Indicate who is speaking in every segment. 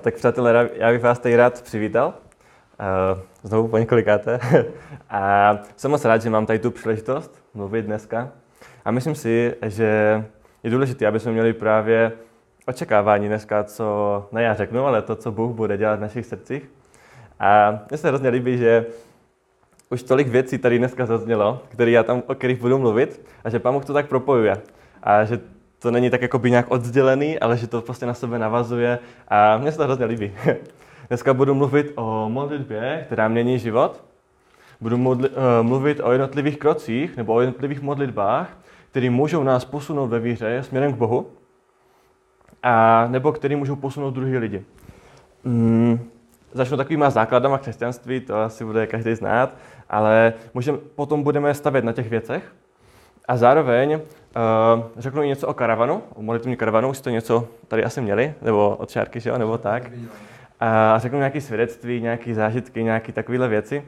Speaker 1: Tak přátelé, já bych vás tady rád přivítal. Uh, znovu po několikáté. a jsem moc rád, že mám tady tu příležitost mluvit dneska. A myslím si, že je důležité, aby jsme měli právě očekávání dneska, co ne já řeknu, ale to, co Bůh bude dělat v našich srdcích. A mně se hrozně líbí, že už tolik věcí tady dneska zaznělo, který já tam, o kterých budu mluvit, a že Pán Bůh to tak propojuje. A že to není tak jako by nějak oddělený, ale že to prostě na sebe navazuje a mně se to hrozně líbí. Dneska budu mluvit o modlitbě, která mění život. Budu modli, uh, mluvit o jednotlivých krocích nebo o jednotlivých modlitbách, které můžou nás posunout ve víře směrem k Bohu, a nebo které můžou posunout druhý lidi. Mm, začnu takovýma základama křesťanství, to asi bude každý znát, ale můžem, potom budeme stavět na těch věcech, a zároveň uh, řeknu něco o karavanu, o modlitevní karavanu, už jste něco tady asi měli, nebo od Šárky, že jo, nebo tak. A řeknu nějaké svědectví, nějaké zážitky, nějaké takovéhle věci.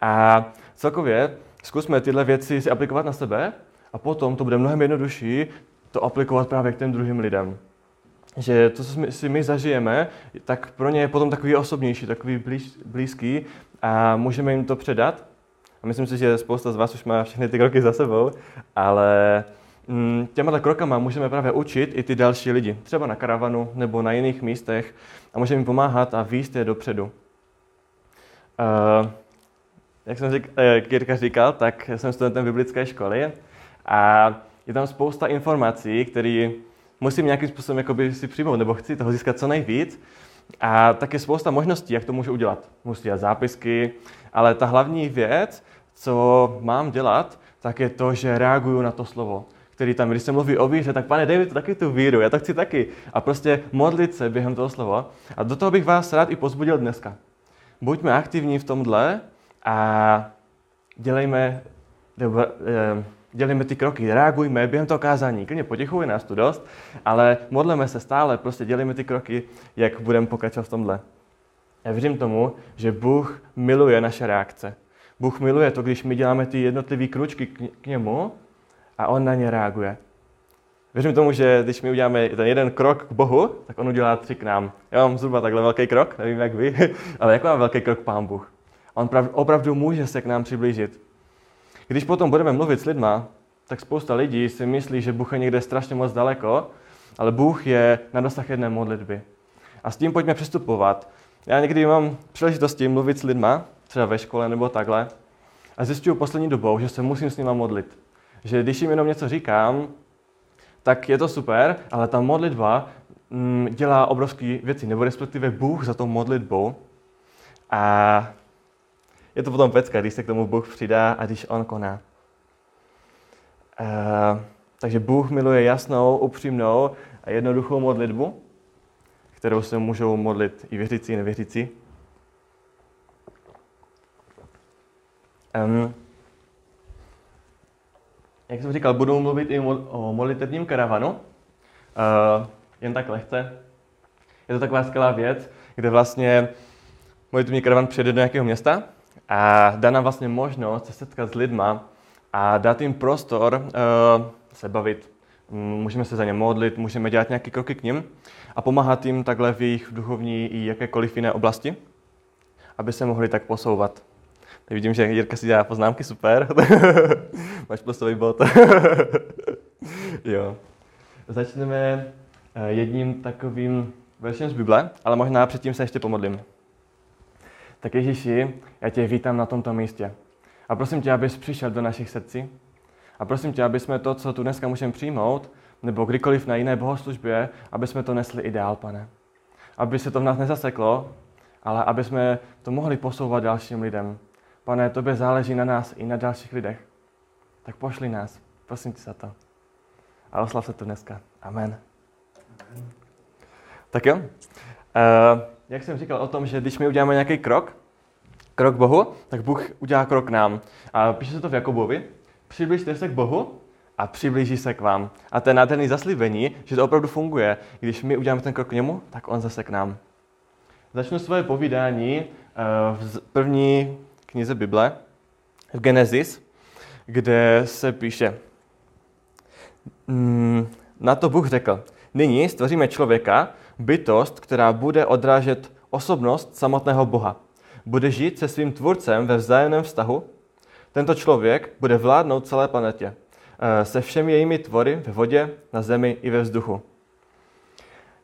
Speaker 1: A celkově zkusme tyhle věci si aplikovat na sebe a potom to bude mnohem jednodušší to aplikovat právě k těm druhým lidem. Že to, co si my zažijeme, tak pro ně je potom takový osobnější, takový blíž, blízký a můžeme jim to předat a myslím si, že spousta z vás už má všechny ty kroky za sebou, ale mm, těma krokama můžeme právě učit i ty další lidi, třeba na karavanu nebo na jiných místech a můžeme jim pomáhat a výjist je dopředu. Uh, jak jsem řík, uh, říkal, tak jsem studentem biblické školy a je tam spousta informací, které musím nějakým způsobem si přijmout, nebo chci toho získat co nejvíc. A tak je spousta možností, jak to můžu udělat. Musím dělat zápisky, ale ta hlavní věc co mám dělat, tak je to, že reaguju na to slovo, který tam, když se mluví o víře, tak pane, to taky tu víru, já to chci taky. A prostě modlit se během toho slova. A do toho bych vás rád i pozbudil dneska. Buďme aktivní v tomhle a dělejme, eh, dělejme ty kroky, reagujme během toho kázání. Klidně potichu, nás tu dost, ale modleme se stále, prostě dělejme ty kroky, jak budeme pokračovat v tomhle. Já věřím tomu, že Bůh miluje naše reakce. Bůh miluje to, když my děláme ty jednotlivé kručky k němu a on na ně reaguje. Věřím tomu, že když my uděláme ten jeden krok k Bohu, tak on udělá tři k nám. Já mám zhruba takhle velký krok, nevím jak vy, ale jak má velký krok Pán Bůh? On opravdu může se k nám přiblížit. Když potom budeme mluvit s lidma, tak spousta lidí si myslí, že Bůh je někde strašně moc daleko, ale Bůh je na dosah jedné modlitby. A s tím pojďme přistupovat. Já někdy mám příležitosti mluvit s lidma třeba ve škole nebo takhle. A zjišťuju poslední dobou, že se musím s nima modlit. Že když jim jenom něco říkám, tak je to super, ale ta modlitba mm, dělá obrovské věci, nebo respektive Bůh za tou modlitbou. A je to potom pecka, když se k tomu Bůh přidá a když On koná. Uh, takže Bůh miluje jasnou, upřímnou a jednoduchou modlitbu, kterou se můžou modlit i věřící, i nevěřící. Um, jak jsem říkal, budu mluvit i o modlitevním karavanu. Uh, jen tak lehce. Je to taková skvělá věc, kde vlastně modlitevní karavan přijede do nějakého města a dá nám vlastně možnost se setkat s lidma a dát jim prostor uh, se bavit. Můžeme se za ně modlit, můžeme dělat nějaké kroky k ním a pomáhat jim takhle v jejich duchovní i jakékoliv jiné oblasti, aby se mohli tak posouvat. Teď vidím, že Jirka si dělá poznámky, super. Máš plusový bod. jo. Začneme eh, jedním takovým veršem z Bible, ale možná předtím se ještě pomodlím. Tak Ježíši, já tě vítám na tomto místě. A prosím tě, abys přišel do našich srdcí. A prosím tě, aby jsme to, co tu dneska můžeme přijmout, nebo kdykoliv na jiné bohoslužbě, aby jsme to nesli ideál, pane. Aby se to v nás nezaseklo, ale aby jsme to mohli posouvat dalším lidem. Pane, tobě záleží na nás i na dalších lidech. Tak pošli nás. Prosím tě za to. A oslav se to dneska. Amen. Amen. Tak jo. Uh, jak jsem říkal o tom, že když my uděláme nějaký krok, krok Bohu, tak Bůh udělá krok nám. A píše se to v Jakobovi. Přibližte se k Bohu a přiblíží se k vám. A to je nádherný zaslíbení, že to opravdu funguje. Když my uděláme ten krok k němu, tak on zase k nám. Začnu svoje povídání uh, v první knize Bible, v Genesis, kde se píše, mm, na to Bůh řekl, nyní stvoříme člověka bytost, která bude odrážet osobnost samotného Boha. Bude žít se svým tvůrcem ve vzájemném vztahu. Tento člověk bude vládnout celé planetě eh, se všemi jejími tvory ve vodě, na zemi i ve vzduchu.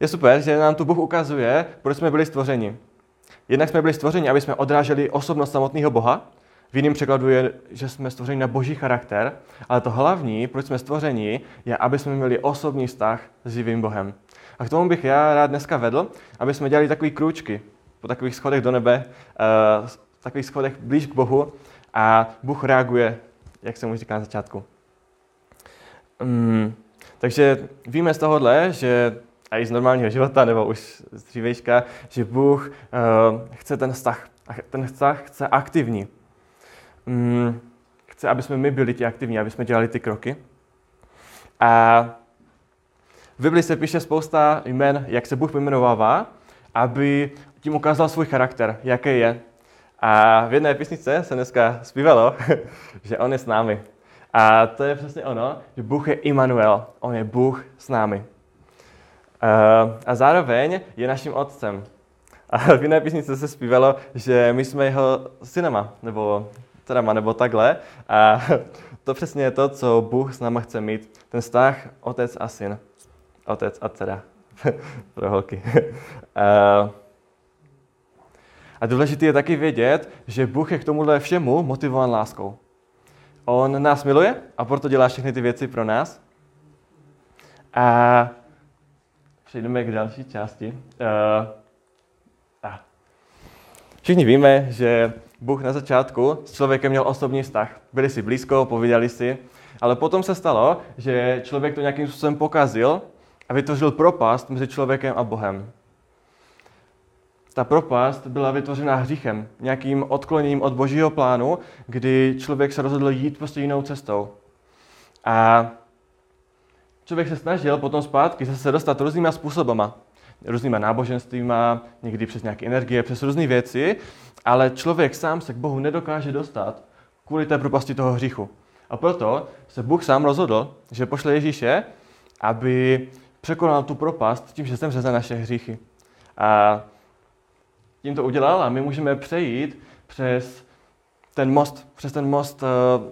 Speaker 1: Je super, že nám tu Bůh ukazuje, proč jsme byli stvořeni. Jednak jsme byli stvořeni, aby jsme odráželi osobnost samotného Boha, v jiném překladu je, že jsme stvořeni na boží charakter, ale to hlavní, proč jsme stvořeni, je, aby jsme měli osobní vztah s živým Bohem. A k tomu bych já rád dneska vedl, aby jsme dělali takové krůčky po takových schodech do nebe, uh, takových schodech blíž k Bohu a Bůh reaguje, jak jsem už říkal na začátku. Um, takže víme z tohohle, že a i z normálního života, nebo už z dřívejška, že Bůh uh, chce ten vztah. A ten vztah chce aktivní. Um, chce, aby jsme my byli ti aktivní, aby jsme dělali ty kroky. A v Biblii se píše spousta jmen, jak se Bůh pojmenovává, aby tím ukázal svůj charakter, jaký je. A v jedné písnice se dneska zpívalo, že On je s námi. A to je přesně ono, že Bůh je Immanuel, On je Bůh s námi. A zároveň je naším otcem. A v jiné písnice se zpívalo, že my jsme jeho synama, nebo dcerama, nebo takhle. A to přesně je to, co Bůh s náma chce mít. Ten vztah otec a syn. Otec a dcera. Pro holky. A důležité je taky vědět, že Bůh je k tomuhle všemu motivován láskou. On nás miluje a proto dělá všechny ty věci pro nás. A přejdeme k další části. Uh. Všichni víme, že Bůh na začátku s člověkem měl osobní vztah. Byli si blízko, povídali si, ale potom se stalo, že člověk to nějakým způsobem pokazil a vytvořil propast mezi člověkem a Bohem. Ta propast byla vytvořena hříchem, nějakým odkloněním od božího plánu, kdy člověk se rozhodl jít prostě jinou cestou. A člověk se snažil potom zpátky se dostat různýma způsobama. Různýma náboženstvíma, někdy přes nějaké energie, přes různé věci, ale člověk sám se k Bohu nedokáže dostat kvůli té propasti toho hříchu. A proto se Bůh sám rozhodl, že pošle Ježíše, aby překonal tu propast tím, že zemře za naše hříchy. A tím to udělal a my můžeme přejít přes ten most, přes ten most, eh,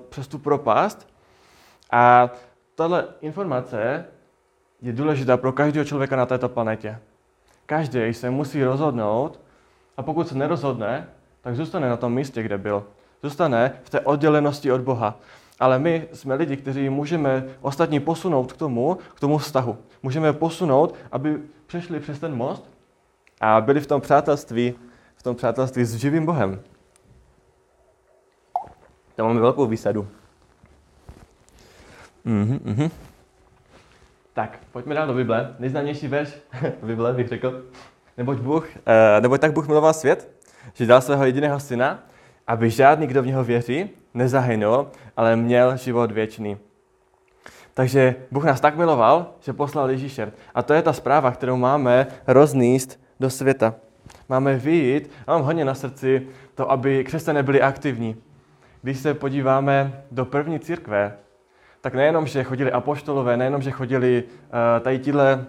Speaker 1: přes tu propast. A tahle informace je důležitá pro každého člověka na této planetě. Každý se musí rozhodnout a pokud se nerozhodne, tak zůstane na tom místě, kde byl. Zůstane v té oddělenosti od Boha. Ale my jsme lidi, kteří můžeme ostatní posunout k tomu, k tomu vztahu. Můžeme posunout, aby přešli přes ten most a byli v tom přátelství, v tom přátelství s živým Bohem. Tam máme velkou výsadu. Mhm, mhm. Tak, pojďme dál do Bible. Nejznámější verš Bible bych řekl. Neboť Bůh, eh, neboť tak Bůh miloval svět, že dal svého jediného syna, aby žádný, kdo v něho věří, nezahynul, ale měl život věčný. Takže Bůh nás tak miloval, že poslal Ježíše. A to je ta zpráva, kterou máme rozníst do světa. Máme vyjít, a mám hodně na srdci to, aby křesťané byli aktivní. Když se podíváme do první církve, tak nejenom, že chodili apoštolové, nejenom, že chodili uh, tady tíhle,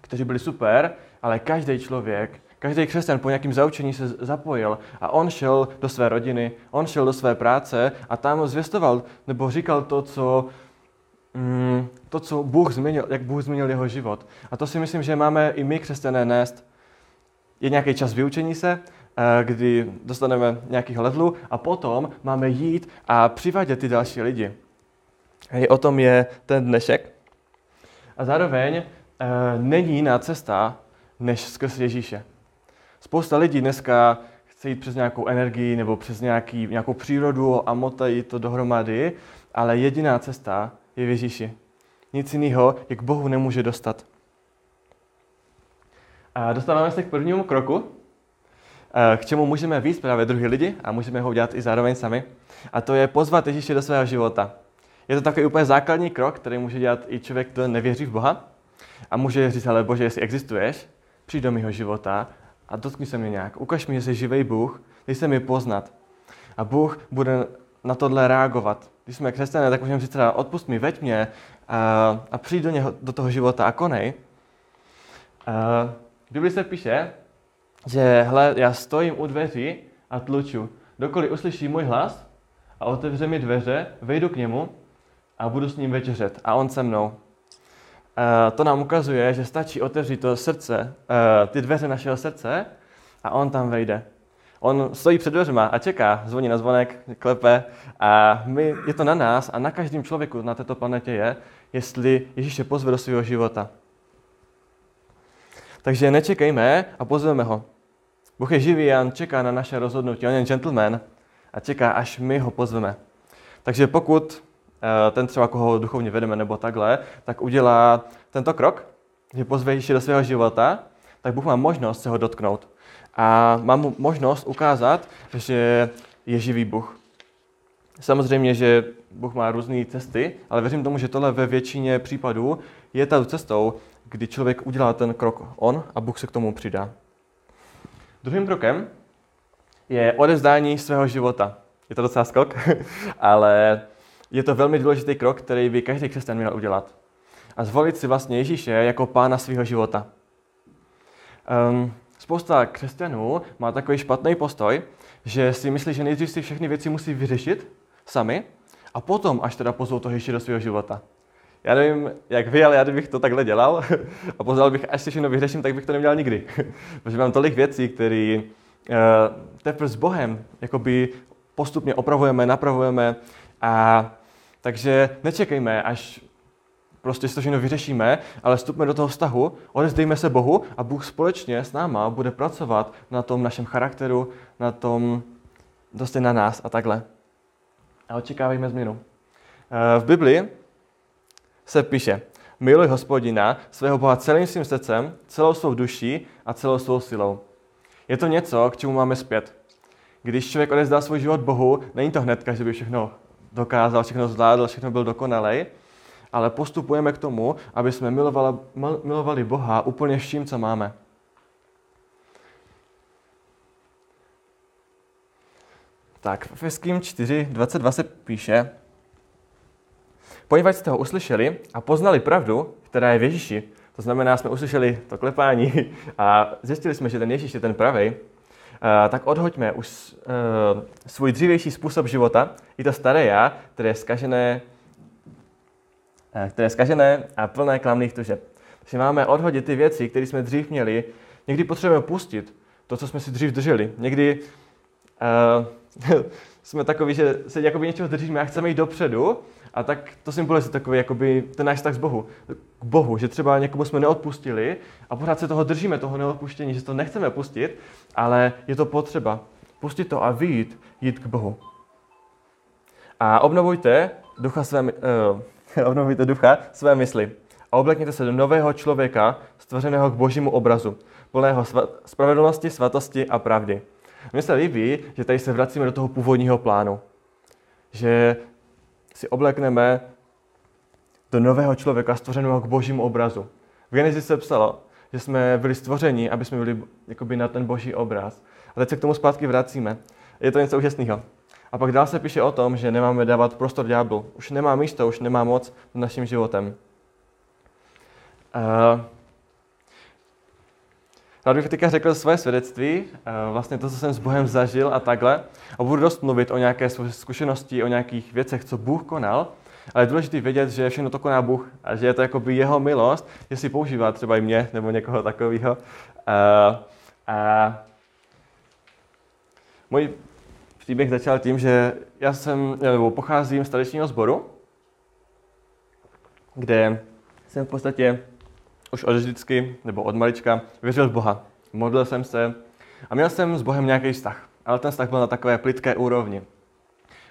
Speaker 1: kteří byli super, ale každý člověk, každý křesťan po nějakým zaučení se zapojil a on šel do své rodiny, on šel do své práce a tam zvěstoval nebo říkal to, co, mm, to, co Bůh změnil, jak Bůh změnil jeho život. A to si myslím, že máme i my křesťané nést. Je nějaký čas vyučení se, eh, kdy dostaneme nějakých levelů a potom máme jít a přivádět ty další lidi. Hej, o tom je ten dnešek. A zároveň e, není jiná cesta, než skrz Ježíše. Spousta lidí dneska chce jít přes nějakou energii nebo přes nějaký, nějakou přírodu a motají to dohromady, ale jediná cesta je v Ježíši. Nic jiného je k Bohu nemůže dostat. A dostáváme se k prvnímu kroku, e, k čemu můžeme víc právě druhý lidi a můžeme ho udělat i zároveň sami. A to je pozvat Ježíše do svého života. Je to takový úplně základní krok, který může dělat i člověk, kdo nevěří v Boha. A může říct, ale Bože, jestli existuješ, přijď do mého života a dotkni se mě nějak. Ukaž mi, že jsi živý Bůh, dej se mi poznat. A Bůh bude na tohle reagovat. Když jsme křesťané, tak můžeme říct, odpust mi, veď mě a, a přijď do, něho, do toho života a konej. A, V se píše, že hle, já stojím u dveří a tluču. Dokoliv uslyší můj hlas a otevře mi dveře, vejdu k němu a budu s ním večeřet a on se mnou. Uh, to nám ukazuje, že stačí otevřít to srdce, uh, ty dveře našeho srdce a on tam vejde. On stojí před dveřma a čeká, zvoní na zvonek, klepe a my, je to na nás a na každém člověku na této planetě je, jestli Ježíše pozve do svého života. Takže nečekejme a pozveme ho. Bůh je živý a on čeká na naše rozhodnutí. On je gentleman a čeká, až my ho pozveme. Takže pokud eh, ten třeba, koho duchovně vedeme nebo takhle, tak udělá tento krok, že pozve Ježíše do svého života, tak Bůh má možnost se ho dotknout. A má mu možnost ukázat, že je živý Bůh. Samozřejmě, že Bůh má různé cesty, ale věřím tomu, že tohle ve většině případů je tou cestou, kdy člověk udělá ten krok on a Bůh se k tomu přidá. Druhým krokem je odezdání svého života. Je to docela skok, ale je to velmi důležitý krok, který by každý křesťan měl udělat. A zvolit si vlastně Ježíše jako pána svého života. Um, spousta křesťanů má takový špatný postoj, že si myslí, že nejdřív si všechny věci musí vyřešit sami a potom až teda pozvou toho Ježíše do svého života. Já nevím, jak vy, ale já kdybych to takhle dělal a pozval bych, až si všechno vyřeším, tak bych to neměl nikdy. Protože mám tolik věcí, které uh, teprve s Bohem jakoby postupně opravujeme, napravujeme a takže nečekejme, až prostě to všechno vyřešíme, ale vstupme do toho vztahu, odezdejme se Bohu a Bůh společně s náma bude pracovat na tom našem charakteru, na tom, dosti na nás a takhle. A očekávejme změnu. Eh, v Biblii se píše, miluj hospodina, svého Boha celým svým srdcem, celou svou duší a celou svou silou. Je to něco, k čemu máme zpět. Když člověk odezdá svůj život Bohu, není to hned, že by všechno dokázal, všechno zvládl, všechno byl dokonalej, ale postupujeme k tomu, aby jsme milovali, milovali Boha úplně vším, co máme. Tak v Efeským 4.22 se píše, Poněvadž jste ho uslyšeli a poznali pravdu, která je v Ježíši, to znamená, jsme uslyšeli to klepání a zjistili jsme, že ten Ježíš je ten pravý, tak odhoďme už uh, svůj dřívější způsob života, i to staré já, které je zkažené, uh, které je zkažené a plné klamných tužeb. Takže máme odhodit ty věci, které jsme dřív měli. Někdy potřebujeme pustit to, co jsme si dřív drželi. Někdy uh, jsme takový, že se něčeho držíme a chceme jít dopředu, a tak to symbolizuje takový jakoby ten náš vztah z Bohu, k Bohu, že třeba někomu jsme neodpustili a pořád se toho držíme, toho neodpuštění, že to nechceme pustit, ale je to potřeba pustit to a vyjít, jít k Bohu. A obnovujte ducha své, uh, obnovujte ducha své mysli a oblekněte se do nového člověka, stvořeného k božímu obrazu, plného sva- spravedlnosti, svatosti a pravdy. Mně se líbí, že tady se vracíme do toho původního plánu. Že si oblekneme do nového člověka, stvořeného k božímu obrazu. V Genesis se psalo, že jsme byli stvořeni, aby jsme byli jakoby na ten boží obraz. A teď se k tomu zpátky vracíme. Je to něco úžasného. A pak dál se píše o tom, že nemáme dávat prostor ďáblu. Už nemá místo, už nemá moc nad naším životem. Uh, Rád bych teďka řekl svoje svědectví, eh, vlastně to, co jsem s Bohem zažil a takhle. A budu dost mluvit o nějaké své zkušenosti, o nějakých věcech, co Bůh konal. Ale je důležité vědět, že všechno to koná Bůh a že je to jakoby jeho milost, že si používá třeba i mě nebo někoho takového. A, eh, a můj příběh začal tím, že já jsem, nebo pocházím z tradičního sboru, kde jsem v podstatě už od vždycky, nebo od malička, věřil v Boha. Modlil jsem se a měl jsem s Bohem nějaký vztah. Ale ten vztah byl na takové plitké úrovni.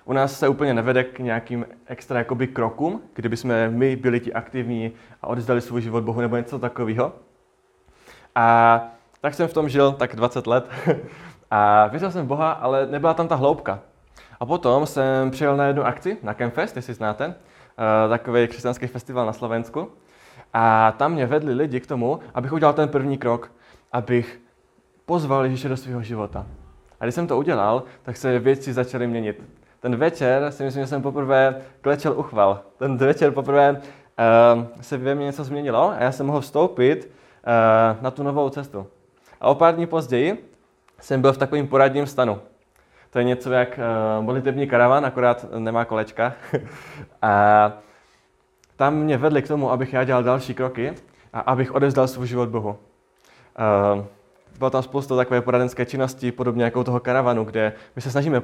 Speaker 1: U nás se úplně nevede k nějakým extra jakoby krokům, kdyby jsme my byli ti aktivní a oddali svůj život Bohu nebo něco takového. A tak jsem v tom žil tak 20 let. A věřil jsem v Boha, ale nebyla tam ta hloubka. A potom jsem přijel na jednu akci, na Campfest, jestli znáte, eh, takový křesťanský festival na Slovensku. A tam mě vedli lidi k tomu, abych udělal ten první krok, abych pozval Ježíše do svého života. A když jsem to udělal, tak se věci začaly měnit. Ten večer si myslím, že jsem poprvé klečel uchval. Ten večer poprvé uh, se ve mně něco změnilo a já jsem mohl vstoupit na tu novou cestu. A o pár dní později jsem byl v takovém poradním stanu. To je něco jak uh, modlitební karavan, akorát nemá kolečka. a tam mě vedli k tomu, abych já dělal další kroky a abych odevzdal svůj život Bohu. Uh, bylo tam spousta takové poradenské činnosti, podobně jako toho karavanu, kde my se snažíme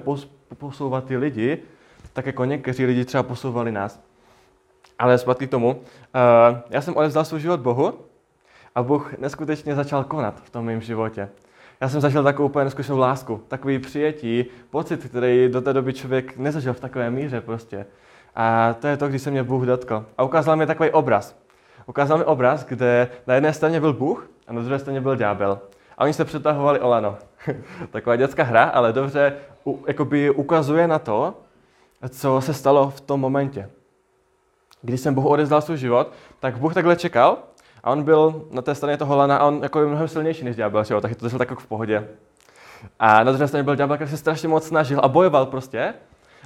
Speaker 1: posouvat ty lidi, tak jako někteří lidi třeba posouvali nás. Ale zpátky k tomu, uh, já jsem odevzdal svůj život Bohu a Bůh neskutečně začal konat v tom mém životě. Já jsem zažil takovou úplně neskutečnou lásku, takový přijetí, pocit, který do té doby člověk nezažil v takové míře prostě. A to je to, když se mě Bůh dotkl. A ukázal mi takový obraz. Ukázal mi obraz, kde na jedné straně byl Bůh a na druhé straně byl ďábel. A oni se přetahovali o lano. Taková dětská hra, ale dobře u, jakoby ukazuje na to, co se stalo v tom momentě. Když jsem Bohu odezdal svůj život, tak Bůh takhle čekal a on byl na té straně toho lana a on jako je mnohem silnější než ďábel, že jo? tak to šlo tak jako v pohodě. A na druhé straně byl ďábel, který se strašně moc snažil a bojoval prostě.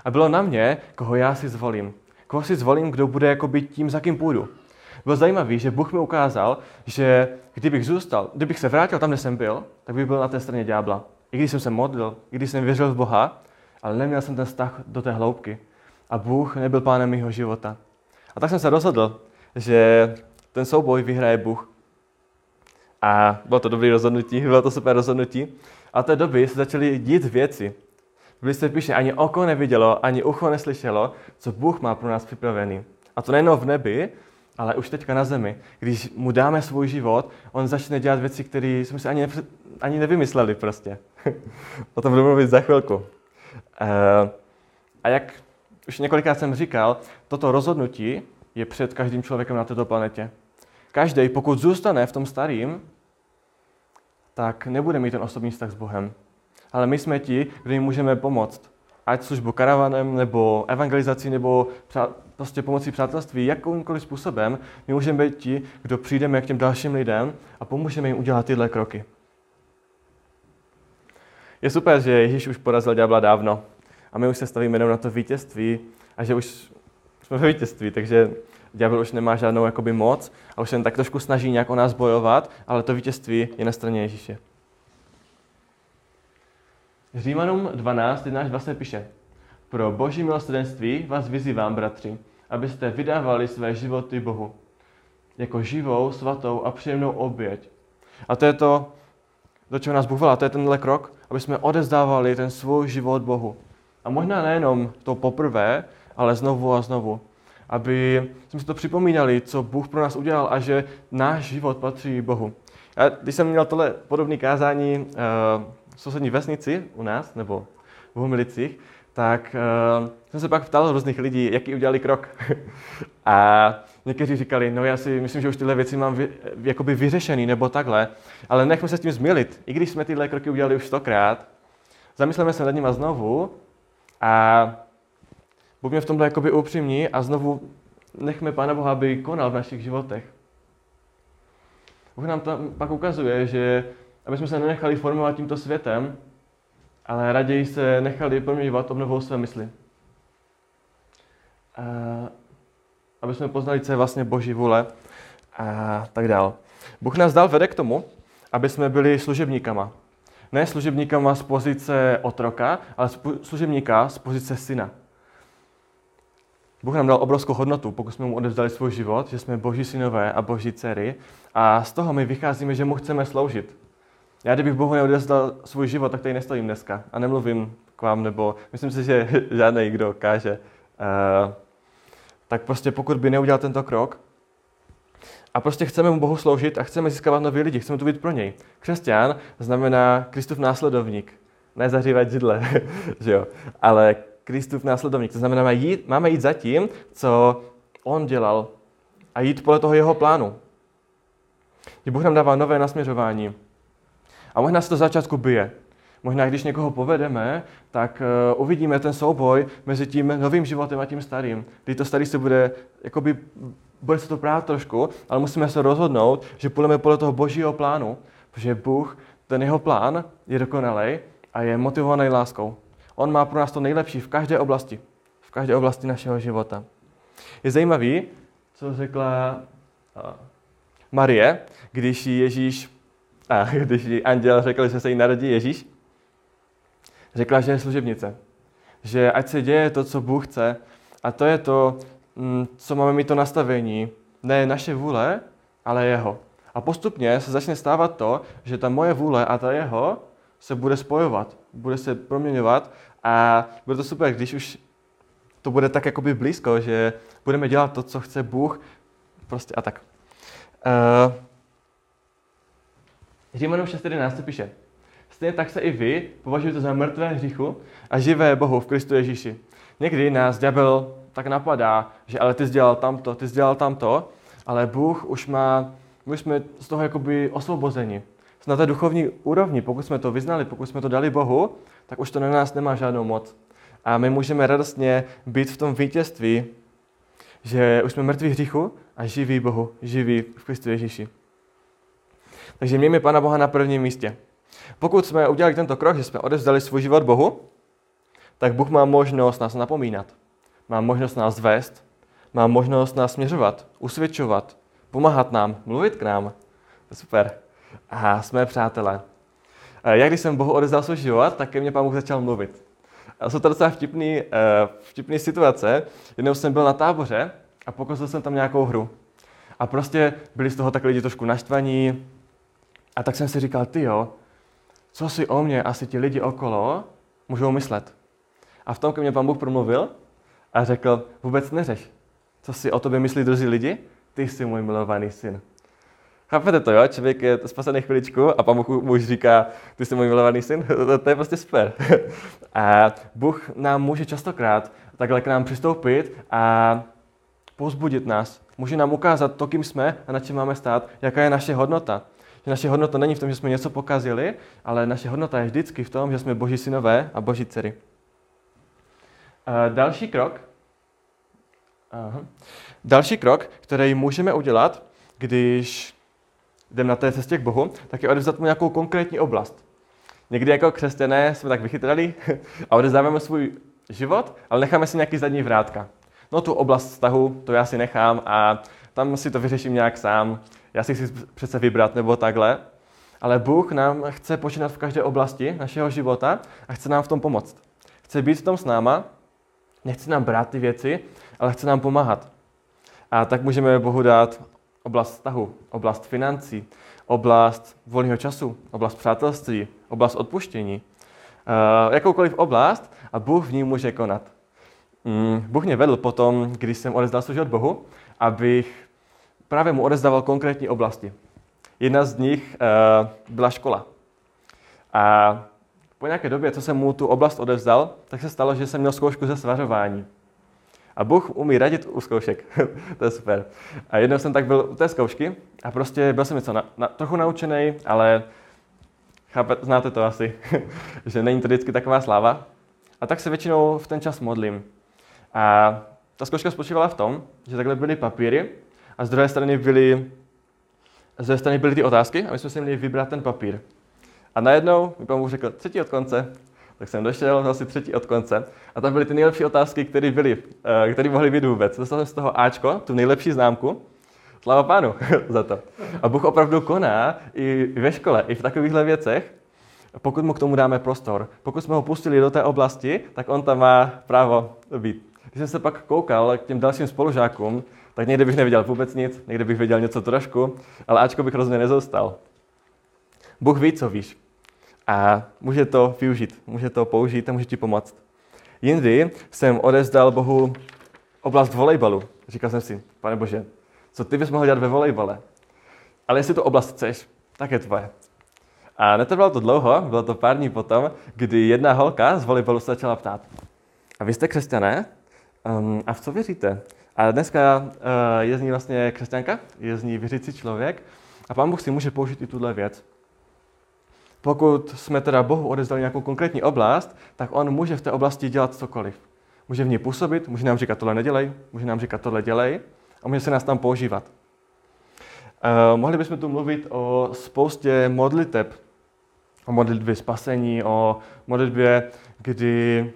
Speaker 1: A bylo na mě, koho já si zvolím. Koho si zvolím, kdo bude jako být tím, za kým půjdu. Bylo zajímavé, že Bůh mi ukázal, že kdybych zůstal, kdybych se vrátil tam, kde jsem byl, tak bych byl na té straně ďábla. I když jsem se modlil, i když jsem věřil v Boha, ale neměl jsem ten vztah do té hloubky. A Bůh nebyl pánem mého života. A tak jsem se rozhodl, že ten souboj vyhraje Bůh. A bylo to dobré rozhodnutí, bylo to super rozhodnutí. A té doby se začaly dít věci. Byli se píše, ani oko nevidělo, ani ucho neslyšelo, co Bůh má pro nás připravený. A to nejen v nebi, ale už teďka na zemi. Když mu dáme svůj život, on začne dělat věci, které jsme si ani, nepřed, ani nevymysleli prostě. o tom budu mluvit za chvilku. Uh, a jak už několikrát jsem říkal, toto rozhodnutí je před každým člověkem na této planetě. Každý, pokud zůstane v tom starým, tak nebude mít ten osobní vztah s Bohem. Ale my jsme ti, kdo jim můžeme pomoct. Ať službu karavanem, nebo evangelizací, nebo prostě pomocí přátelství, jakýmkoliv způsobem, my můžeme být ti, kdo přijdeme k těm dalším lidem a pomůžeme jim udělat tyhle kroky. Je super, že Ježíš už porazil ďábla dávno a my už se stavíme jenom na to vítězství a že už jsme ve vítězství, takže ďábel už nemá žádnou jakoby moc a už se tak trošku snaží nějak o nás bojovat, ale to vítězství je na straně Ježíše. Římanům 12, 1 až 2 se píše, pro boží milosrdenství vás vyzývám, bratři, abyste vydávali své životy Bohu, jako živou, svatou a příjemnou oběť. A to je to, do čeho nás Bůh volá, to je tenhle krok, aby jsme odezdávali ten svůj život Bohu. A možná nejenom to poprvé, ale znovu a znovu aby jsme si to připomínali, co Bůh pro nás udělal a že náš život patří Bohu. Já, když jsem měl tohle podobné kázání uh, v sousední vesnici u nás, nebo v Humilicích, tak uh, jsem se pak ptal různých lidí, jaký udělali krok. a někteří říkali, no já si myslím, že už tyhle věci mám vy, jakoby vyřešený, nebo takhle, ale nechme se s tím zmilit. I když jsme tyhle kroky udělali už stokrát, zamysleme se nad nimi znovu a Buďme v tomhle jakoby upřímní a znovu nechme Pána Boha, aby konal v našich životech. Bůh nám tam pak ukazuje, že aby jsme se nenechali formovat tímto světem, ale raději se nechali proměňovat obnovou své mysli. A aby jsme poznali, co je vlastně Boží vůle a tak dál. Bůh nás dal vede k tomu, aby jsme byli služebníkama. Ne služebníkama z pozice otroka, ale služebníka z pozice syna. Bůh nám dal obrovskou hodnotu, pokud jsme mu odevzdali svůj život, že jsme boží synové a boží dcery a z toho my vycházíme, že mu chceme sloužit. Já kdybych Bohu neodevzdal svůj život, tak tady nestojím dneska a nemluvím k vám, nebo myslím si, že žádný, kdo káže. Uh, tak prostě pokud by neudělal tento krok, a prostě chceme mu Bohu sloužit a chceme získávat nové lidi, chceme tu být pro něj. Křesťan znamená Kristův následovník, ne zahřívat židle, že jo? ale Kristův následovník. To znamená, máme jít, máme jít za tím, co on dělal a jít podle toho jeho plánu. Bůh nám dává nové nasměřování. A možná se to začátku bije. Možná, když někoho povedeme, tak uh, uvidíme ten souboj mezi tím novým životem a tím starým. Kdy to starý se bude, jakoby, bude se to prát trošku, ale musíme se rozhodnout, že půjdeme podle toho božího plánu, protože Bůh, ten jeho plán je dokonalý a je motivovaný láskou. On má pro nás to nejlepší v každé oblasti. V každé oblasti našeho života. Je zajímavý, co řekla Marie, když Ježíš, a když jí anděl řekl, že se jí narodí Ježíš, řekla, že je služebnice. Že ať se děje to, co Bůh chce, a to je to, mm, co máme mít to nastavení, ne naše vůle, ale jeho. A postupně se začne stávat to, že ta moje vůle a ta jeho se bude spojovat, bude se proměňovat a bude to super, když už to bude tak jakoby blízko, že budeme dělat to, co chce Bůh, prostě a tak. Uh, Římanům 6.11 píše, Stejně tak se i vy považujete za mrtvé hříchu a živé Bohu v Kristu Ježíši. Někdy nás ďábel tak napadá, že ale ty jsi dělal tamto, ty jsi dělal tamto, ale Bůh už má, my jsme z toho jakoby osvobozeni. Na té duchovní úrovni, pokud jsme to vyznali, pokud jsme to dali Bohu, tak už to na nás nemá žádnou moc. A my můžeme radostně být v tom vítězství, že už jsme mrtví hříchu a živí Bohu, živí v Kristu Ježíši. Takže mějme Pana Boha na prvním místě. Pokud jsme udělali tento krok, že jsme odevzdali svůj život Bohu, tak Bůh má možnost nás napomínat. Má možnost nás vést, má možnost nás směřovat, usvědčovat, pomáhat nám, mluvit k nám. To je super. A jsme přátelé. Já když jsem Bohu odezdal svůj život, tak ke mně Pán Bůh začal mluvit. A jsou to docela vtipný, uh, vtipný situace. Jednou jsem byl na táboře a pokusil jsem tam nějakou hru. A prostě byli z toho tak lidi trošku naštvaní. A tak jsem si říkal, ty jo, co si o mě asi ti lidi okolo můžou myslet. A v tom ke mně Pán Bůh promluvil a řekl, vůbec neřeš. Co si o tobě myslí druzí lidi? Ty jsi můj milovaný syn. Chápete to, jo? Člověk je spasený chviličku a Pán Bůh mu říká, ty jsi můj milovaný syn. to, to je prostě super. a Bůh nám může častokrát takhle k nám přistoupit a pozbudit nás. Může nám ukázat to, kým jsme a na čem máme stát, jaká je naše hodnota. Že naše hodnota není v tom, že jsme něco pokazili, ale naše hodnota je vždycky v tom, že jsme boží synové a boží dcery. Další krok, aha. další krok, který můžeme udělat, když jdeme na té cestě k Bohu, tak je odevzat mu nějakou konkrétní oblast. Někdy jako křesťané jsme tak vychytrali a odevzdáváme svůj život, ale necháme si nějaký zadní vrátka. No tu oblast vztahu, to já si nechám a tam si to vyřeším nějak sám já si chci přece vybrat nebo takhle. Ale Bůh nám chce počínat v každé oblasti našeho života a chce nám v tom pomoct. Chce být v tom s náma, nechce nám brát ty věci, ale chce nám pomáhat. A tak můžeme Bohu dát oblast vztahu, oblast financí, oblast volného času, oblast přátelství, oblast odpuštění. Uh, jakoukoliv oblast a Bůh v ní může konat. Mm, Bůh mě vedl potom, když jsem odezdal život Bohu, abych právě mu odezdával konkrétní oblasti. Jedna z nich uh, byla škola. A po nějaké době, co jsem mu tu oblast odevzdal, tak se stalo, že jsem měl zkoušku ze svařování. A Bůh umí radit u zkoušek. to je super. A jednou jsem tak byl u té zkoušky a prostě byl jsem něco na, na, trochu naučený, ale chápe, znáte to asi, že není to vždycky taková sláva. A tak se většinou v ten čas modlím. A ta zkouška spočívala v tom, že takhle byly papíry a z druhé strany byly, z druhé strany byly ty otázky a my jsme si měli vybrat ten papír. A najednou mi pan Bůh řekl třetí od konce, tak jsem došel, vzal si třetí od konce a tam byly ty nejlepší otázky, které byly, eh, které mohly být vůbec. Dostal jsem z toho Ačko, tu nejlepší známku, Sláva pánu za to. A Bůh opravdu koná i ve škole, i v takovýchhle věcech, pokud mu k tomu dáme prostor. Pokud jsme ho pustili do té oblasti, tak on tam má právo být. Když jsem se pak koukal k těm dalším spolužákům, tak někde bych neviděl vůbec nic, někde bych viděl něco trošku, ale Ačko bych rozhodně nezůstal. Bůh ví, co víš. A může to využít, může to použít a může ti pomoct. Jindy jsem odezdal Bohu oblast volejbalu. Říkal jsem si, pane Bože, co ty bys mohl dělat ve volejbale? Ale jestli tu oblast chceš, tak je tvoje. A netrvalo to dlouho, bylo to pár dní potom, kdy jedna holka z volejbalu se začala ptát. A vy jste křesťané? Um, a v co věříte? A dneska uh, je z ní vlastně křesťanka, je z ní věřící člověk a Pán Bůh si může použít i tuhle věc. Pokud jsme teda Bohu odezdali nějakou konkrétní oblast, tak On může v té oblasti dělat cokoliv. Může v ní působit, může nám říkat tohle nedělej, může nám říkat tohle dělej a může se nás tam používat. Uh, mohli bychom tu mluvit o spoustě modliteb, o modlitbě spasení, o modlitbě, kdy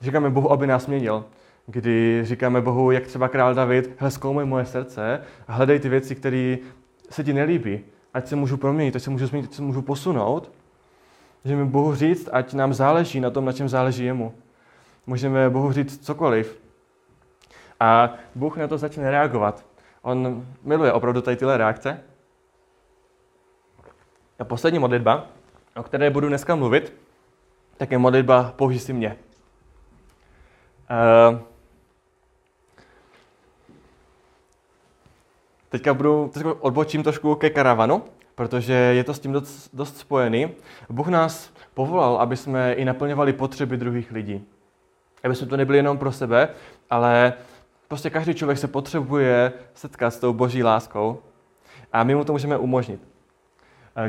Speaker 1: říkáme Bohu, aby nás měnil kdy říkáme Bohu, jak třeba král David, hele, zkoumej moje srdce a hledej ty věci, které se ti nelíbí, ať se můžu proměnit, ať se můžu změnit, ať se můžu posunout. Můžeme Bohu říct, ať nám záleží na tom, na čem záleží jemu. Můžeme Bohu říct cokoliv. A Bůh na to začne reagovat. On miluje opravdu tady tyhle reakce. A poslední modlitba, o které budu dneska mluvit, tak je modlitba použij si mě. Uh, teďka budu, teďka odbočím trošku ke karavanu, protože je to s tím dost, dost spojený. Bůh nás povolal, aby jsme i naplňovali potřeby druhých lidí. Aby jsme to nebyli jenom pro sebe, ale prostě každý člověk se potřebuje setkat s tou boží láskou a my mu to můžeme umožnit.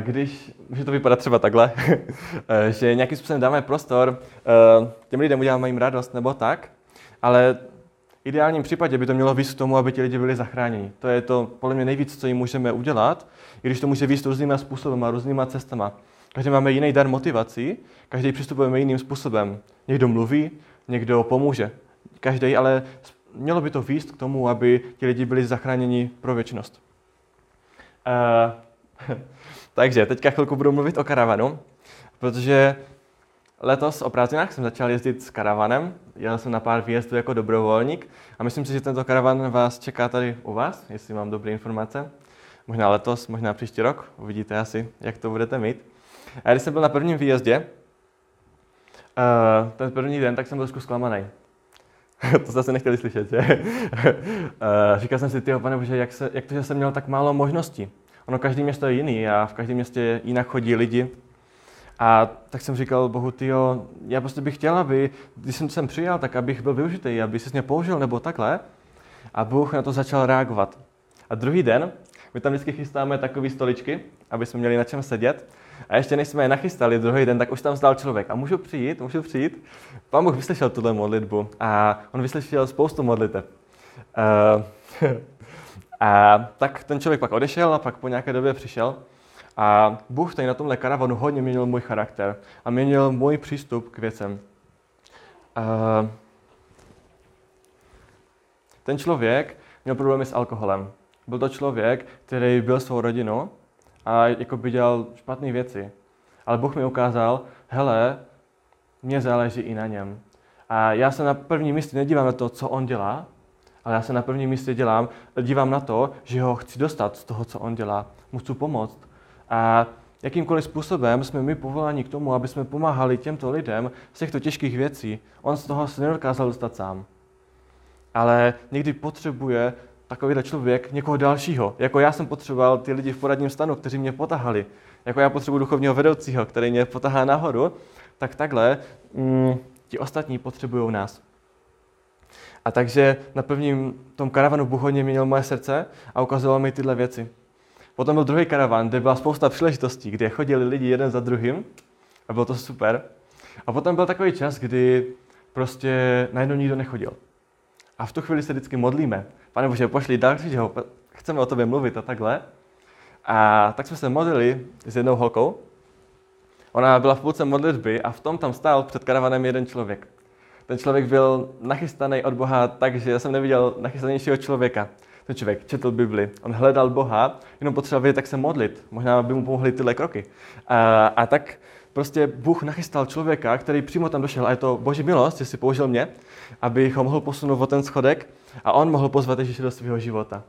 Speaker 1: Když, může to vypadat třeba takhle, že nějakým způsobem dáme prostor, eh, těm lidem uděláme jim radost nebo tak, ale ideálním případě by to mělo víc k tomu, aby ti lidi byli zachráněni. To je to podle mě nejvíc, co jim můžeme udělat, i když to může víc různýma způsoby a různýma cestama. Každý máme jiný dar motivací, každý přistupujeme jiným způsobem. Někdo mluví, někdo pomůže. Každý, ale mělo by to víc k tomu, aby ti lidi byli zachráněni pro věčnost. Uh, takže teďka chvilku budu mluvit o karavanu, protože letos o prázdninách jsem začal jezdit s karavanem. Jel jsem na pár výjezdů jako dobrovolník a myslím si, že tento karavan vás čeká tady u vás, jestli mám dobré informace. Možná letos, možná příští rok, uvidíte asi, jak to budete mít. A když jsem byl na prvním výjezdě, uh, ten první den, tak jsem byl trošku zklamaný. to zase nechtěli slyšet, že? uh, říkal jsem si, ty pane bože, jak, se, jak to, že jsem měl tak málo možností. Ono každé město je jiný a v každém městě jinak chodí lidi. A tak jsem říkal Bohu, tyjo, já prostě bych chtěl, aby, když jsem sem přijal, tak abych byl využitý, aby si mě použil nebo takhle. A Bůh na to začal reagovat. A druhý den, my tam vždycky chystáme takové stoličky, aby jsme měli na čem sedět. A ještě než jsme je nachystali druhý den, tak už tam stál člověk. A můžu přijít, můžu přijít. Pán Bůh vyslyšel tuhle modlitbu a on vyslyšel spoustu modlitev. Uh, a tak ten člověk pak odešel a pak po nějaké době přišel. A Bůh tady na tomhle karavanu hodně měnil můj charakter a měnil můj přístup k věcem. Uh, ten člověk měl problémy s alkoholem. Byl to člověk, který byl svou rodinou a jako by dělal špatné věci. Ale Bůh mi ukázal, hele, mě záleží i na něm. A já se na první místě nedívám na to, co on dělá, ale já se na prvním místě dělám, dívám na to, že ho chci dostat z toho, co on dělá. Mu chci pomoct. A jakýmkoliv způsobem jsme my povoláni k tomu, aby jsme pomáhali těmto lidem z těchto těžkých věcí. On z toho se nedokázal dostat sám. Ale někdy potřebuje takovýhle člověk někoho dalšího. Jako já jsem potřeboval ty lidi v poradním stanu, kteří mě potahali. Jako já potřebuji duchovního vedoucího, který mě potahá nahoru. Tak takhle mm, ti ostatní potřebují nás. A takže na prvním tom karavanu Bůh hodně měnil moje srdce a ukazoval mi tyhle věci. Potom byl druhý karavan, kde byla spousta příležitostí, kde chodili lidi jeden za druhým a bylo to super. A potom byl takový čas, kdy prostě najednou nikdo nechodil. A v tu chvíli se vždycky modlíme. Pane Bože, pošli dalšího, chceme o tobě mluvit a takhle. A tak jsme se modlili s jednou holkou. Ona byla v půlce modlitby a v tom tam stál před karavanem jeden člověk. Ten člověk byl nachystaný od Boha tak, že jsem neviděl nachystanějšího člověka. Ten člověk četl Bibli, on hledal Boha, jenom potřeboval vědět, jak se modlit. Možná by mu pomohly tyhle kroky. A, a tak prostě Bůh nachystal člověka, který přímo tam došel. A je to boží milost, že si použil mě, abych ho mohl posunout o ten schodek a on mohl pozvat Ježíše do svého života.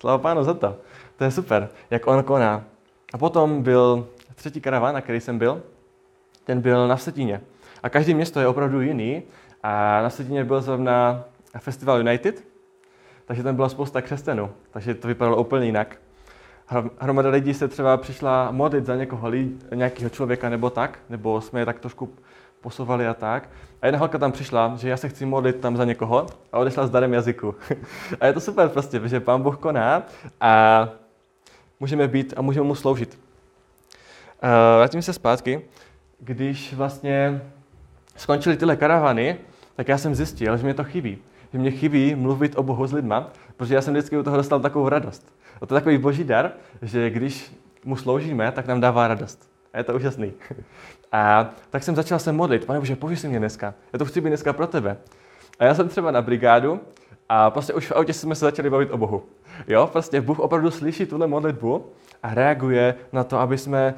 Speaker 1: Sláva pánu za to. To je super, jak on koná. A potom byl třetí karavan, na který jsem byl, ten byl na Vsetíně. A každé město je opravdu jiný. A na Vsetíně byl zrovna Festival United, takže tam byla spousta křesťanů, takže to vypadalo úplně jinak. Hromada lidí se třeba přišla modlit za někoho, nějakého člověka nebo tak, nebo jsme je tak trošku posouvali a tak. A jedna holka tam přišla, že já se chci modlit tam za někoho a odešla s darem jazyku. a je to super prostě, protože pán Bůh koná a můžeme být a můžeme mu sloužit. vrátím se zpátky. Když vlastně skončily tyhle karavany, tak já jsem zjistil, že mě to chybí. Že mě chybí mluvit o Bohu s lidma, protože já jsem vždycky u toho dostal takovou radost. A to je takový boží dar, že když mu sloužíme, tak nám dává radost. A je to úžasný. A tak jsem začal se modlit. Pane Bože, pověš si mě dneska. Já to chci být dneska pro tebe. A já jsem třeba na brigádu A prostě už v autě jsme se začali bavit o Bohu. Jo, prostě Bůh opravdu slyší tuhle modlitbu a reaguje na to, aby jsme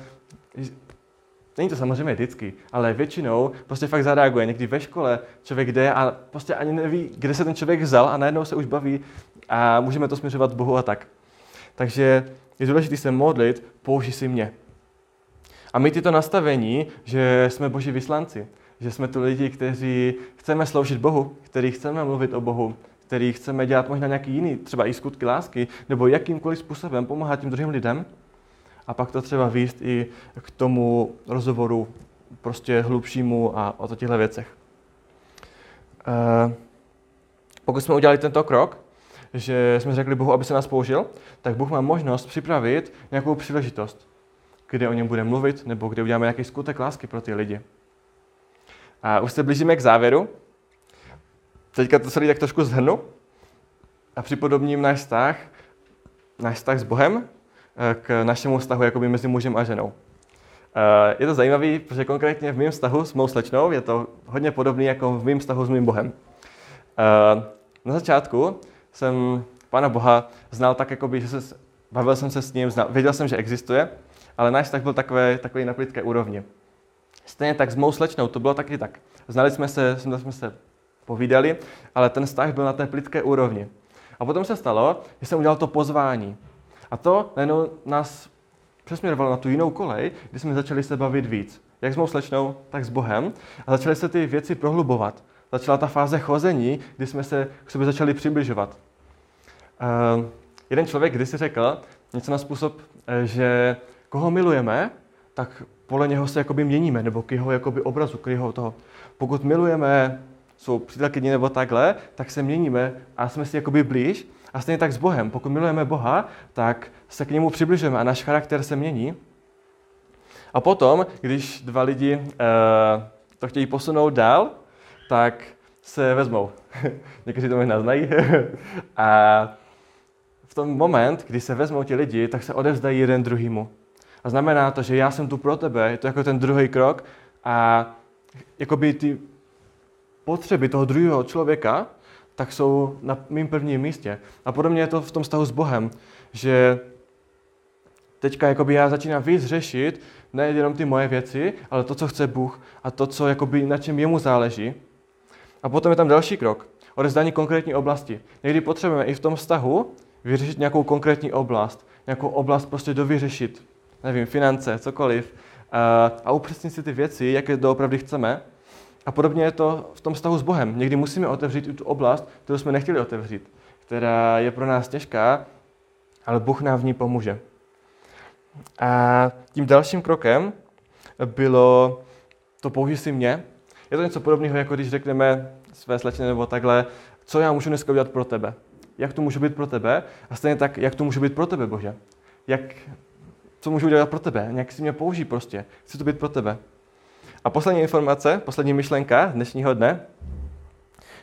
Speaker 1: Není to samozřejmě vždycky, ale většinou prostě fakt zareaguje. Někdy ve škole člověk jde a prostě ani neví, kde se ten člověk vzal a najednou se už baví a můžeme to směřovat Bohu a tak. Takže je důležité se modlit, použij si mě. A mít tyto nastavení, že jsme boží vyslanci, že jsme tu lidi, kteří chceme sloužit Bohu, kteří chceme mluvit o Bohu, který chceme dělat možná nějaký jiný, třeba i skutky lásky, nebo jakýmkoliv způsobem pomáhat tím druhým lidem, a pak to třeba výst i k tomu rozhovoru prostě hlubšímu a o těchto věcech. E, pokud jsme udělali tento krok, že jsme řekli Bohu, aby se nás použil, tak Bůh má možnost připravit nějakou příležitost, kde o něm bude mluvit, nebo kde uděláme nějaký skutek lásky pro ty lidi. A už se blížíme k závěru. Teďka to celý tak trošku zhrnu a připodobním náš vztah, náš vztah s Bohem k našemu vztahu jakoby mezi mužem a ženou. Eh, je to zajímavé, protože konkrétně v mém vztahu s mou slečnou je to hodně podobné jako v mém vztahu s mým Bohem. Eh, na začátku jsem Pána Boha znal tak, jakoby, že se, bavil jsem se s ním, znal, věděl jsem, že existuje, ale náš vztah byl takový, takový na plitké úrovni. Stejně tak s mou slečnou to bylo taky tak. Znali jsme se, jsme se povídali, ale ten vztah byl na té plitké úrovni. A potom se stalo, že jsem udělal to pozvání. A to najednou nás přesměrovalo na tu jinou kolej, kdy jsme začali se bavit víc. Jak s mou slečnou, tak s Bohem. A začaly se ty věci prohlubovat. Začala ta fáze chození, kdy jsme se k sobě začali přibližovat. Uh, jeden člověk když si řekl něco na způsob, eh, že koho milujeme, tak podle něho se jakoby měníme, nebo k jeho jakoby obrazu, k jeho toho. Pokud milujeme svou přítelkyni nebo takhle, tak se měníme a jsme si jakoby blíž a stejně tak s Bohem. Pokud milujeme Boha, tak se k němu přibližujeme a náš charakter se mění. A potom, když dva lidi uh, to chtějí posunout dál, tak se vezmou. Někteří to možná znají. a v tom moment, kdy se vezmou ti lidi, tak se odevzdají jeden druhýmu. A znamená to, že já jsem tu pro tebe, je to jako ten druhý krok a jakoby ty potřeby toho druhého člověka tak jsou na mým prvním místě. A podobně je to v tom vztahu s Bohem, že teďka jakoby já začínám víc řešit nejenom ty moje věci, ale to, co chce Bůh a to, co jakoby, na čem jemu záleží. A potom je tam další krok, odezdání konkrétní oblasti. Někdy potřebujeme i v tom vztahu vyřešit nějakou konkrétní oblast, nějakou oblast prostě dovyřešit, nevím, finance, cokoliv, a, a upřesnit si ty věci, jaké doopravdy chceme, a podobně je to v tom vztahu s Bohem. Někdy musíme otevřít tu oblast, kterou jsme nechtěli otevřít, která je pro nás těžká, ale Bůh nám v ní pomůže. A tím dalším krokem bylo to použij si mě. Je to něco podobného, jako když řekneme své slečně nebo takhle, co já můžu dneska udělat pro tebe. Jak to může být pro tebe? A stejně tak, jak to může být pro tebe, Bože. Jak, co můžu udělat pro tebe? Nějak si mě použij prostě. Chci to být pro tebe. A poslední informace, poslední myšlenka dnešního dne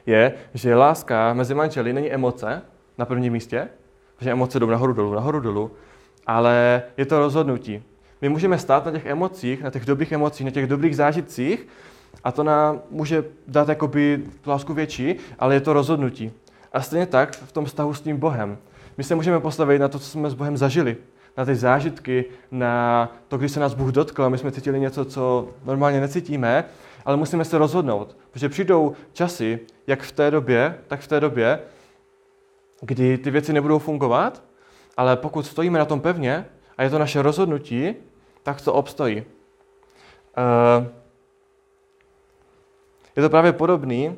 Speaker 1: je, že láska mezi manželi není emoce na prvním místě, protože emoce jdou nahoru dolů, nahoru dolů, ale je to rozhodnutí. My můžeme stát na těch emocích, na těch dobrých emocích, na těch dobrých zážitcích a to nám může dát jakoby lásku větší, ale je to rozhodnutí. A stejně tak v tom vztahu s tím Bohem. My se můžeme postavit na to, co jsme s Bohem zažili na ty zážitky, na to, když se nás Bůh dotkl my jsme cítili něco, co normálně necítíme, ale musíme se rozhodnout, protože přijdou časy, jak v té době, tak v té době, kdy ty věci nebudou fungovat, ale pokud stojíme na tom pevně a je to naše rozhodnutí, tak to obstojí. Eh, je to právě podobný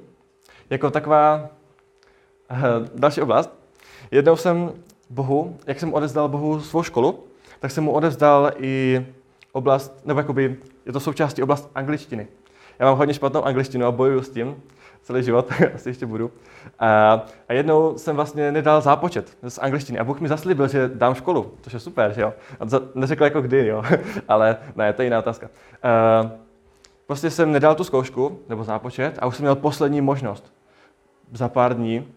Speaker 1: jako taková eh, další oblast. Jednou jsem Bohu, jak jsem odezdal Bohu svou školu, tak jsem mu odezdal i oblast, nebo jakoby je to součástí oblast angličtiny. Já mám hodně špatnou angličtinu a bojuju s tím celý život, asi ještě budu. A, a jednou jsem vlastně nedal zápočet z angličtiny a Bůh mi zaslíbil, že dám školu, což je super, že jo. A to neřekl jako kdy, jo, ale ne, to je jiná otázka. A, prostě jsem nedal tu zkoušku, nebo zápočet a už jsem měl poslední možnost za pár dní.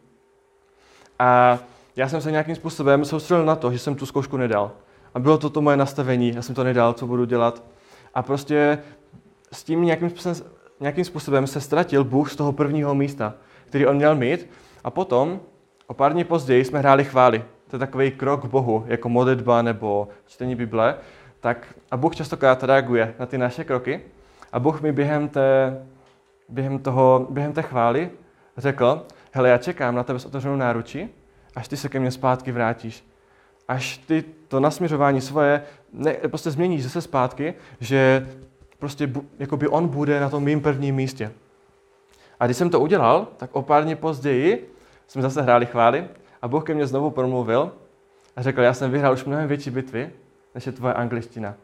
Speaker 1: A já jsem se nějakým způsobem soustředil na to, že jsem tu zkoušku nedal. A bylo to to moje nastavení, já jsem to nedal, co budu dělat. A prostě s tím nějakým způsobem, nějakým způsobem se ztratil Bůh z toho prvního místa, který on měl mít. A potom O pár dní později jsme hráli chvály. To je takový krok k Bohu, jako modlitba nebo čtení Bible. Tak, a Bůh častokrát reaguje na ty naše kroky. A Bůh mi během té, během toho, během té chvály řekl, hele, já čekám na tebe s otevřenou náručí, až ty se ke mně zpátky vrátíš. Až ty to nasměřování svoje ne, prostě změníš zase zpátky, že prostě jako by on bude na tom mým prvním místě. A když jsem to udělal, tak o pár dní později jsme zase hráli chvály a Bůh ke mně znovu promluvil a řekl, já jsem vyhrál už mnohem větší bitvy, než je tvoje angličtina.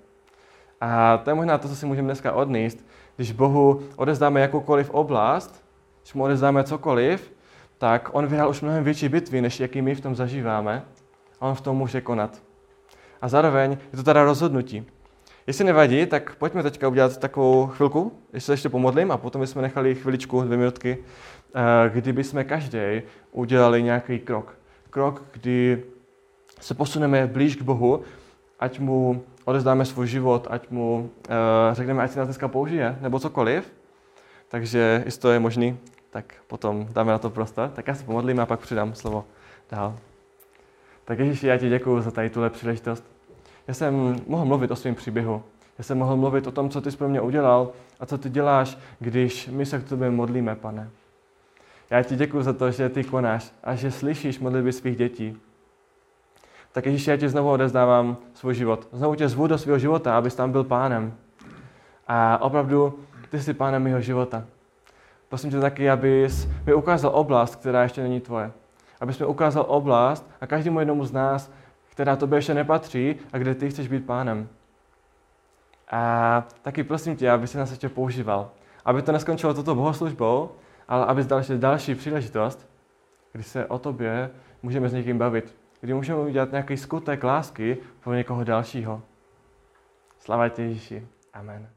Speaker 1: A to je možná to, co si můžeme dneska odníst. Když Bohu odezdáme jakoukoliv oblast, když mu odezdáme cokoliv, tak on vyhrál už mnohem větší bitvy, než jaký my v tom zažíváme. A on v tom může konat. A zároveň je to teda rozhodnutí. Jestli nevadí, tak pojďme teďka udělat takovou chvilku, ještě se ještě pomodlím a potom bychom nechali chviličku, dvě minutky, eh, kdyby jsme každý udělali nějaký krok. Krok, kdy se posuneme blíž k Bohu, ať mu odezdáme svůj život, ať mu uh, řekneme, ať si nás dneska použije, nebo cokoliv. Takže jestli to je možný, tak potom dáme na to prostor. Tak já se pomodlím a pak přidám slovo dál. Tak Ježíši, já ti děkuji za tady tuhle příležitost. Já jsem mohl mluvit o svém příběhu. Já jsem mohl mluvit o tom, co ty jsi pro mě udělal a co ty děláš, když my se k tobě modlíme, pane. Já ti děkuji za to, že ty konáš a že slyšíš modlitby svých dětí. Tak Ježíši, já ti znovu odezdávám svůj život. Znovu tě zvu do svého života, abys tam byl pánem. A opravdu, ty jsi pánem mého života. Prosím tě taky, abys mi ukázal oblast, která ještě není tvoje. Abys mi ukázal oblast a každému jednomu z nás, která tobě ještě nepatří a kde ty chceš být pánem. A taky prosím tě, aby si nás ještě používal. Aby to neskončilo toto bohoslužbou, ale aby dal ještě další příležitost, kdy se o tobě můžeme s někým bavit. Kdy můžeme udělat nějaký skutek lásky pro někoho dalšího. Slava tě Ježíši. Amen.